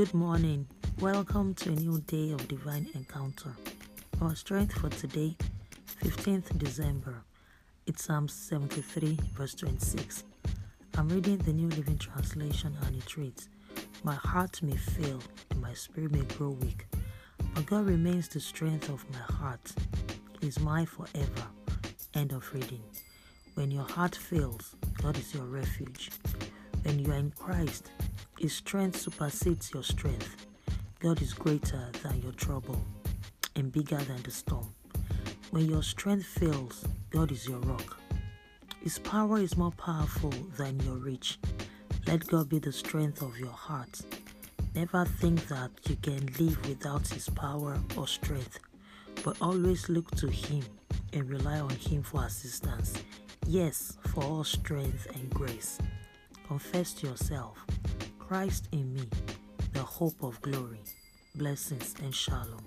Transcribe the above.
Good morning. Welcome to a new day of divine encounter. Our strength for today, 15th December, it's Psalm 73, verse 26. I'm reading the New Living Translation and it reads, My heart may fail and my spirit may grow weak, but God remains the strength of my heart. He is mine forever. End of reading. When your heart fails, God is your refuge. When you are in Christ, His strength supersedes your strength. God is greater than your trouble and bigger than the storm. When your strength fails, God is your rock. His power is more powerful than your reach. Let God be the strength of your heart. Never think that you can live without His power or strength, but always look to Him and rely on Him for assistance. Yes, for all strength and grace. Confess to yourself Christ in me, the hope of glory. Blessings and shalom.